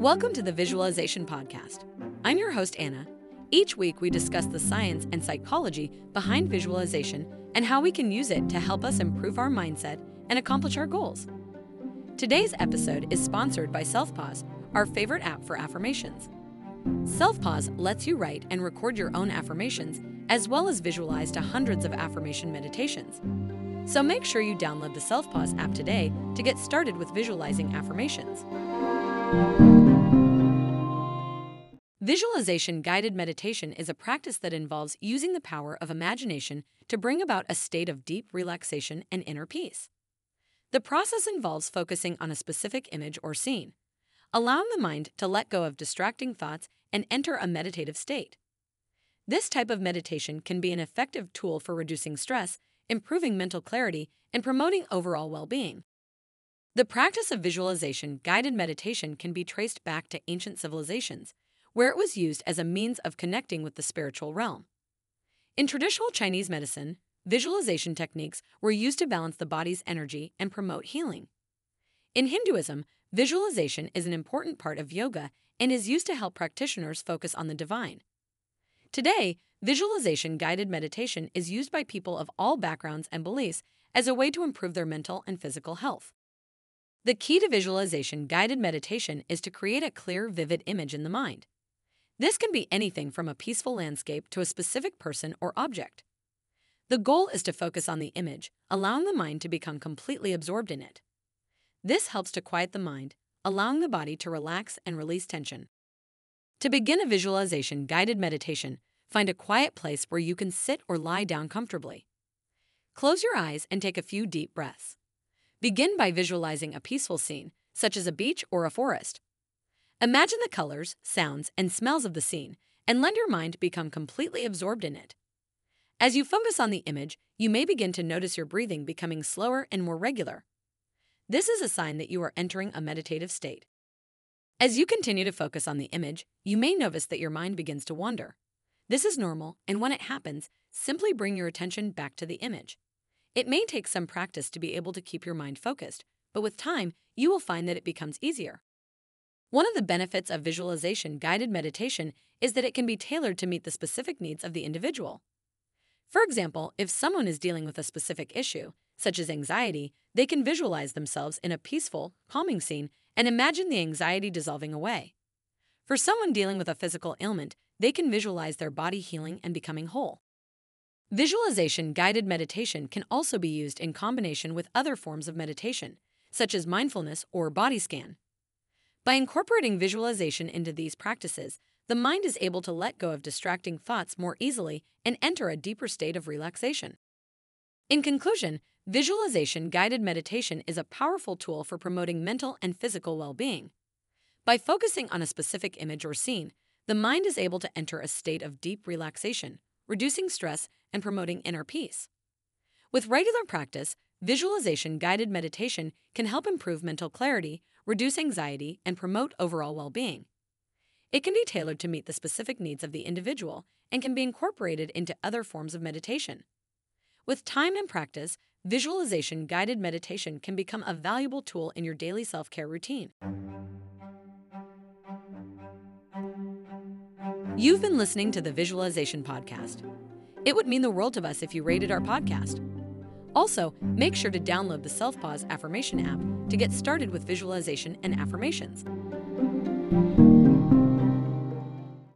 Welcome to the Visualization Podcast. I'm your host, Anna. Each week, we discuss the science and psychology behind visualization and how we can use it to help us improve our mindset and accomplish our goals. Today's episode is sponsored by SelfPause, our favorite app for affirmations. SelfPause lets you write and record your own affirmations, as well as visualize to hundreds of affirmation meditations. So make sure you download the SelfPause app today to get started with visualizing affirmations. Visualization guided meditation is a practice that involves using the power of imagination to bring about a state of deep relaxation and inner peace. The process involves focusing on a specific image or scene, allowing the mind to let go of distracting thoughts and enter a meditative state. This type of meditation can be an effective tool for reducing stress, improving mental clarity, and promoting overall well being. The practice of visualization guided meditation can be traced back to ancient civilizations, where it was used as a means of connecting with the spiritual realm. In traditional Chinese medicine, visualization techniques were used to balance the body's energy and promote healing. In Hinduism, visualization is an important part of yoga and is used to help practitioners focus on the divine. Today, visualization guided meditation is used by people of all backgrounds and beliefs as a way to improve their mental and physical health. The key to visualization guided meditation is to create a clear, vivid image in the mind. This can be anything from a peaceful landscape to a specific person or object. The goal is to focus on the image, allowing the mind to become completely absorbed in it. This helps to quiet the mind, allowing the body to relax and release tension. To begin a visualization guided meditation, find a quiet place where you can sit or lie down comfortably. Close your eyes and take a few deep breaths. Begin by visualizing a peaceful scene, such as a beach or a forest. Imagine the colors, sounds, and smells of the scene and let your mind become completely absorbed in it. As you focus on the image, you may begin to notice your breathing becoming slower and more regular. This is a sign that you are entering a meditative state. As you continue to focus on the image, you may notice that your mind begins to wander. This is normal, and when it happens, simply bring your attention back to the image. It may take some practice to be able to keep your mind focused, but with time, you will find that it becomes easier. One of the benefits of visualization guided meditation is that it can be tailored to meet the specific needs of the individual. For example, if someone is dealing with a specific issue, such as anxiety, they can visualize themselves in a peaceful, calming scene and imagine the anxiety dissolving away. For someone dealing with a physical ailment, they can visualize their body healing and becoming whole. Visualization guided meditation can also be used in combination with other forms of meditation, such as mindfulness or body scan. By incorporating visualization into these practices, the mind is able to let go of distracting thoughts more easily and enter a deeper state of relaxation. In conclusion, visualization guided meditation is a powerful tool for promoting mental and physical well being. By focusing on a specific image or scene, the mind is able to enter a state of deep relaxation, reducing stress and promoting inner peace. With regular practice, visualization guided meditation can help improve mental clarity, reduce anxiety, and promote overall well being. It can be tailored to meet the specific needs of the individual and can be incorporated into other forms of meditation. With time and practice, visualization guided meditation can become a valuable tool in your daily self care routine. You've been listening to the Visualization Podcast. It would mean the world to us if you rated our podcast. Also, make sure to download the Self Pause Affirmation app to get started with visualization and affirmations.